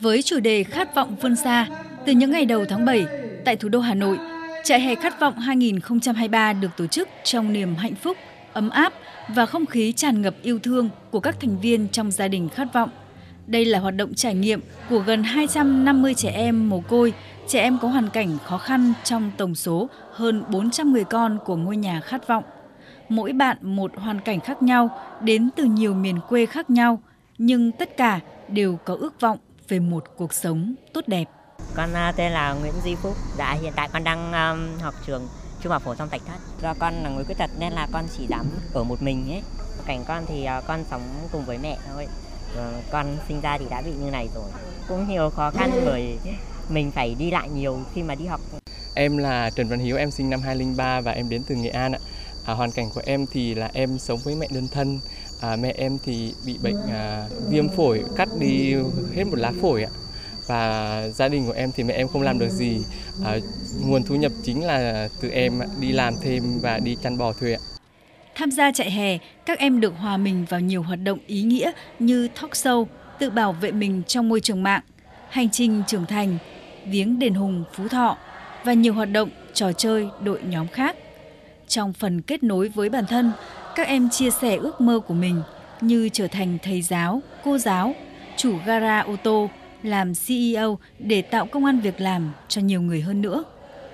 Với chủ đề Khát vọng vươn xa, từ những ngày đầu tháng 7, tại thủ đô Hà Nội, Trại hè Khát vọng 2023 được tổ chức trong niềm hạnh phúc, ấm áp và không khí tràn ngập yêu thương của các thành viên trong gia đình Khát vọng. Đây là hoạt động trải nghiệm của gần 250 trẻ em mồ côi, trẻ em có hoàn cảnh khó khăn trong tổng số hơn 400 người con của ngôi nhà Khát vọng. Mỗi bạn một hoàn cảnh khác nhau, đến từ nhiều miền quê khác nhau, nhưng tất cả đều có ước vọng về một cuộc sống tốt đẹp. Con à, tên là Nguyễn Duy Phúc, đã hiện tại con đang um, học trường trung học phổ thông Thạch Thất. Do con là người khuyết tật nên là con chỉ dám ở một mình ấy. Cảnh con thì uh, con sống cùng với mẹ thôi. Uh, con sinh ra thì đã bị như này rồi. Cũng nhiều khó khăn bởi mình phải đi lại nhiều khi mà đi học. Em là Trần Văn Hiếu, em sinh năm 2003 và em đến từ Nghệ An ạ. À, hoàn cảnh của em thì là em sống với mẹ đơn thân. À, mẹ em thì bị bệnh à, viêm phổi, cắt đi hết một lá phổi ạ và gia đình của em thì mẹ em không làm được gì à, nguồn thu nhập chính là từ em đi làm thêm và đi chăn bò thuê ạ. Tham gia chạy hè, các em được hòa mình vào nhiều hoạt động ý nghĩa như talk show, tự bảo vệ mình trong môi trường mạng, hành trình trưởng thành, viếng đền hùng Phú Thọ và nhiều hoạt động trò chơi đội nhóm khác. Trong phần kết nối với bản thân, các em chia sẻ ước mơ của mình như trở thành thầy giáo, cô giáo, chủ gara ô tô, làm CEO để tạo công an việc làm cho nhiều người hơn nữa.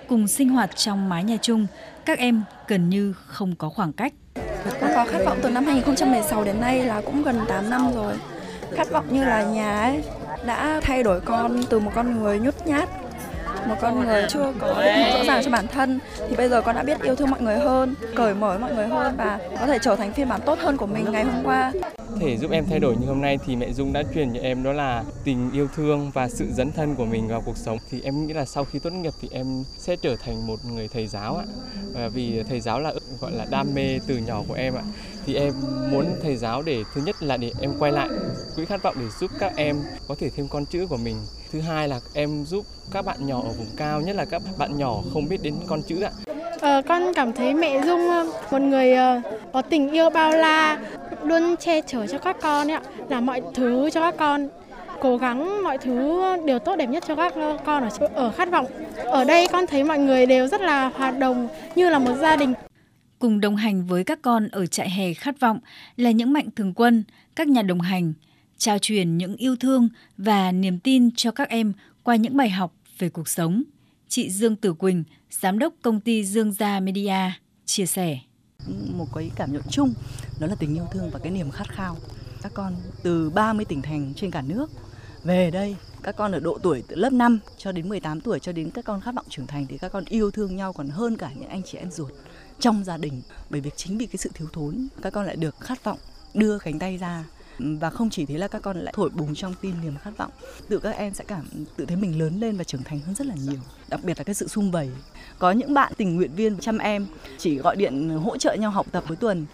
Cùng sinh hoạt trong mái nhà chung, các em gần như không có khoảng cách. Con có khát vọng từ năm 2016 đến nay là cũng gần 8 năm rồi. Khát vọng như là nhà ấy đã thay đổi con từ một con người nhút nhát một con người chưa có định hướng rõ ràng cho bản thân thì bây giờ con đã biết yêu thương mọi người hơn, cởi mở với mọi người hơn và có thể trở thành phiên bản tốt hơn của mình ngày hôm qua thể giúp em thay đổi như hôm nay thì mẹ Dung đã truyền cho em đó là tình yêu thương và sự dấn thân của mình vào cuộc sống. Thì em nghĩ là sau khi tốt nghiệp thì em sẽ trở thành một người thầy giáo ạ. Và vì thầy giáo là gọi là đam mê từ nhỏ của em ạ. Thì em muốn thầy giáo để thứ nhất là để em quay lại quỹ khát vọng để giúp các em có thể thêm con chữ của mình. Thứ hai là em giúp các bạn nhỏ ở vùng cao, nhất là các bạn nhỏ không biết đến con chữ ạ. Ờ, con cảm thấy mẹ Dung ờ, một người ờ, có tình yêu bao la, luôn che chở cho các con ấy ạ, làm mọi thứ cho các con cố gắng mọi thứ đều tốt đẹp nhất cho các con ở ở khát vọng. Ở đây con thấy mọi người đều rất là hoạt động như là một gia đình. Cùng đồng hành với các con ở trại hè khát vọng là những mạnh thường quân, các nhà đồng hành, trao truyền những yêu thương và niềm tin cho các em qua những bài học về cuộc sống. Chị Dương Tử Quỳnh, giám đốc công ty Dương Gia Media, chia sẻ. Một cái cảm nhận chung đó là tình yêu thương và cái niềm khát khao. Các con từ 30 tỉnh thành trên cả nước về đây các con ở độ tuổi từ lớp 5 cho đến 18 tuổi cho đến các con khát vọng trưởng thành thì các con yêu thương nhau còn hơn cả những anh chị em ruột trong gia đình bởi vì chính vì cái sự thiếu thốn các con lại được khát vọng đưa cánh tay ra và không chỉ thế là các con lại thổi bùng trong tim niềm khát vọng tự các em sẽ cảm tự thấy mình lớn lên và trưởng thành hơn rất là nhiều đặc biệt là cái sự sung vầy. Có những bạn tình nguyện viên chăm em chỉ gọi điện hỗ trợ nhau học tập cuối tuần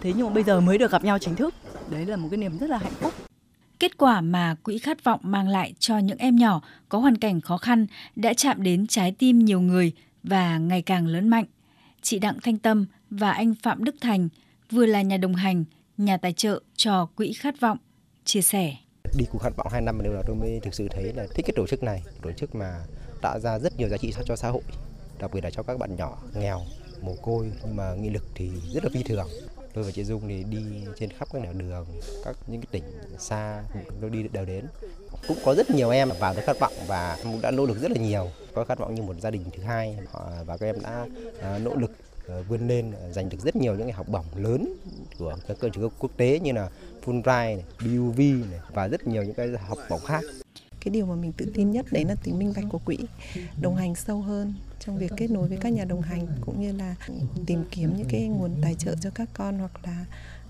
thế nhưng mà bây giờ mới được gặp nhau chính thức. Đấy là một cái niềm rất là hạnh phúc. Kết quả mà Quỹ Khát vọng mang lại cho những em nhỏ có hoàn cảnh khó khăn đã chạm đến trái tim nhiều người và ngày càng lớn mạnh. Chị Đặng Thanh Tâm và anh Phạm Đức Thành vừa là nhà đồng hành, nhà tài trợ cho Quỹ Khát vọng, chia sẻ. Đi cuộc khát vọng 2 năm đều là tôi mới thực sự thấy là thích cái tổ chức này, tổ chức mà tạo ra rất nhiều giá trị cho xã hội, đặc biệt là cho các bạn nhỏ nghèo, mồ côi nhưng mà nghị lực thì rất là phi thường. Tôi và chị Dung thì đi trên khắp các nẻo đường các những cái tỉnh xa tôi đi đều đến. Cũng có rất nhiều em vào được khát vọng và cũng đã nỗ lực rất là nhiều. Có khát vọng như một gia đình thứ hai họ và các em đã à, nỗ lực Ờ, vươn lên ờ, giành được rất nhiều những cái học bổng lớn của các cơ chế quốc tế như là Fulbright, này, BUV này, và rất nhiều những cái học bổng khác. Cái điều mà mình tự tin nhất đấy là tính minh bạch của quỹ đồng hành sâu hơn trong việc kết nối với các nhà đồng hành cũng như là tìm kiếm những cái nguồn tài trợ cho các con hoặc là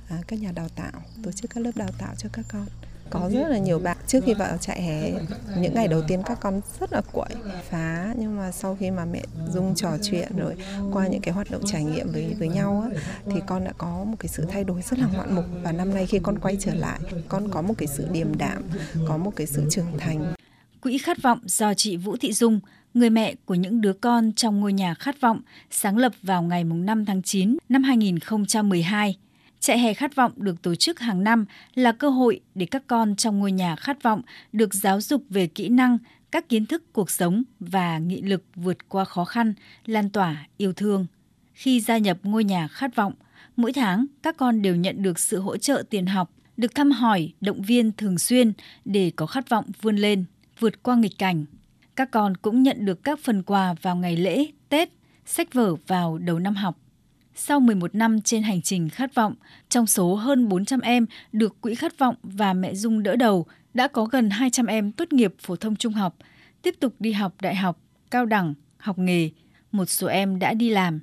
à, các nhà đào tạo tổ chức các lớp đào tạo cho các con có rất là nhiều bạn. Trước khi vào trại hè những ngày đầu tiên các con rất là quậy phá. Nhưng mà sau khi mà mẹ dung trò chuyện rồi qua những cái hoạt động trải nghiệm với với nhau á, thì con đã có một cái sự thay đổi rất là ngoạn mục. Và năm nay khi con quay trở lại con có một cái sự điềm đạm có một cái sự trưởng thành. Quỹ khát vọng do chị Vũ Thị Dung, người mẹ của những đứa con trong ngôi nhà khát vọng, sáng lập vào ngày 5 tháng 9 năm 2012. Trại hè khát vọng được tổ chức hàng năm là cơ hội để các con trong ngôi nhà khát vọng được giáo dục về kỹ năng, các kiến thức cuộc sống và nghị lực vượt qua khó khăn, lan tỏa yêu thương. Khi gia nhập ngôi nhà khát vọng, mỗi tháng các con đều nhận được sự hỗ trợ tiền học, được thăm hỏi, động viên thường xuyên để có khát vọng vươn lên, vượt qua nghịch cảnh. Các con cũng nhận được các phần quà vào ngày lễ, Tết, sách vở vào đầu năm học. Sau 11 năm trên hành trình khát vọng, trong số hơn 400 em được Quỹ Khát vọng và Mẹ Dung đỡ đầu, đã có gần 200 em tốt nghiệp phổ thông trung học, tiếp tục đi học đại học, cao đẳng, học nghề. Một số em đã đi làm.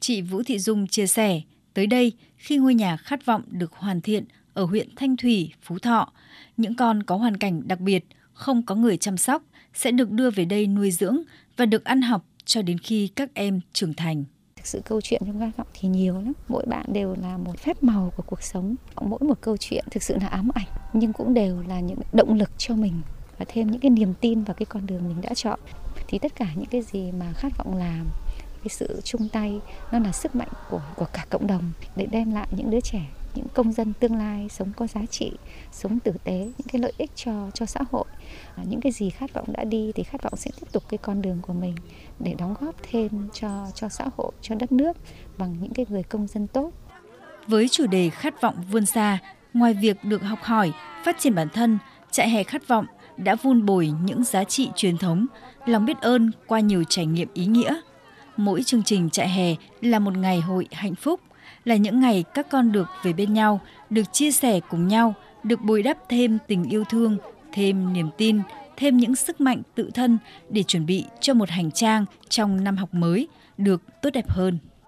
Chị Vũ Thị Dung chia sẻ, tới đây, khi ngôi nhà khát vọng được hoàn thiện ở huyện Thanh Thủy, Phú Thọ, những con có hoàn cảnh đặc biệt, không có người chăm sóc, sẽ được đưa về đây nuôi dưỡng và được ăn học cho đến khi các em trưởng thành thực sự câu chuyện trong khát vọng thì nhiều lắm. Mỗi bạn đều là một phép màu của cuộc sống. Mỗi một câu chuyện thực sự là ám ảnh, nhưng cũng đều là những động lực cho mình và thêm những cái niềm tin vào cái con đường mình đã chọn. Thì tất cả những cái gì mà khát vọng làm, cái sự chung tay, nó là sức mạnh của của cả cộng đồng để đem lại những đứa trẻ những công dân tương lai sống có giá trị sống tử tế những cái lợi ích cho cho xã hội. À, những cái gì khát vọng đã đi thì khát vọng sẽ tiếp tục cái con đường của mình để đóng góp thêm cho cho xã hội cho đất nước bằng những cái người công dân tốt. Với chủ đề khát vọng vươn xa ngoài việc được học hỏi phát triển bản thân trại hè khát vọng đã vun bồi những giá trị truyền thống lòng biết ơn qua nhiều trải nghiệm ý nghĩa. Mỗi chương trình trại hè là một ngày hội hạnh phúc là những ngày các con được về bên nhau, được chia sẻ cùng nhau, được bồi đắp thêm tình yêu thương, thêm niềm tin, thêm những sức mạnh tự thân để chuẩn bị cho một hành trang trong năm học mới được tốt đẹp hơn.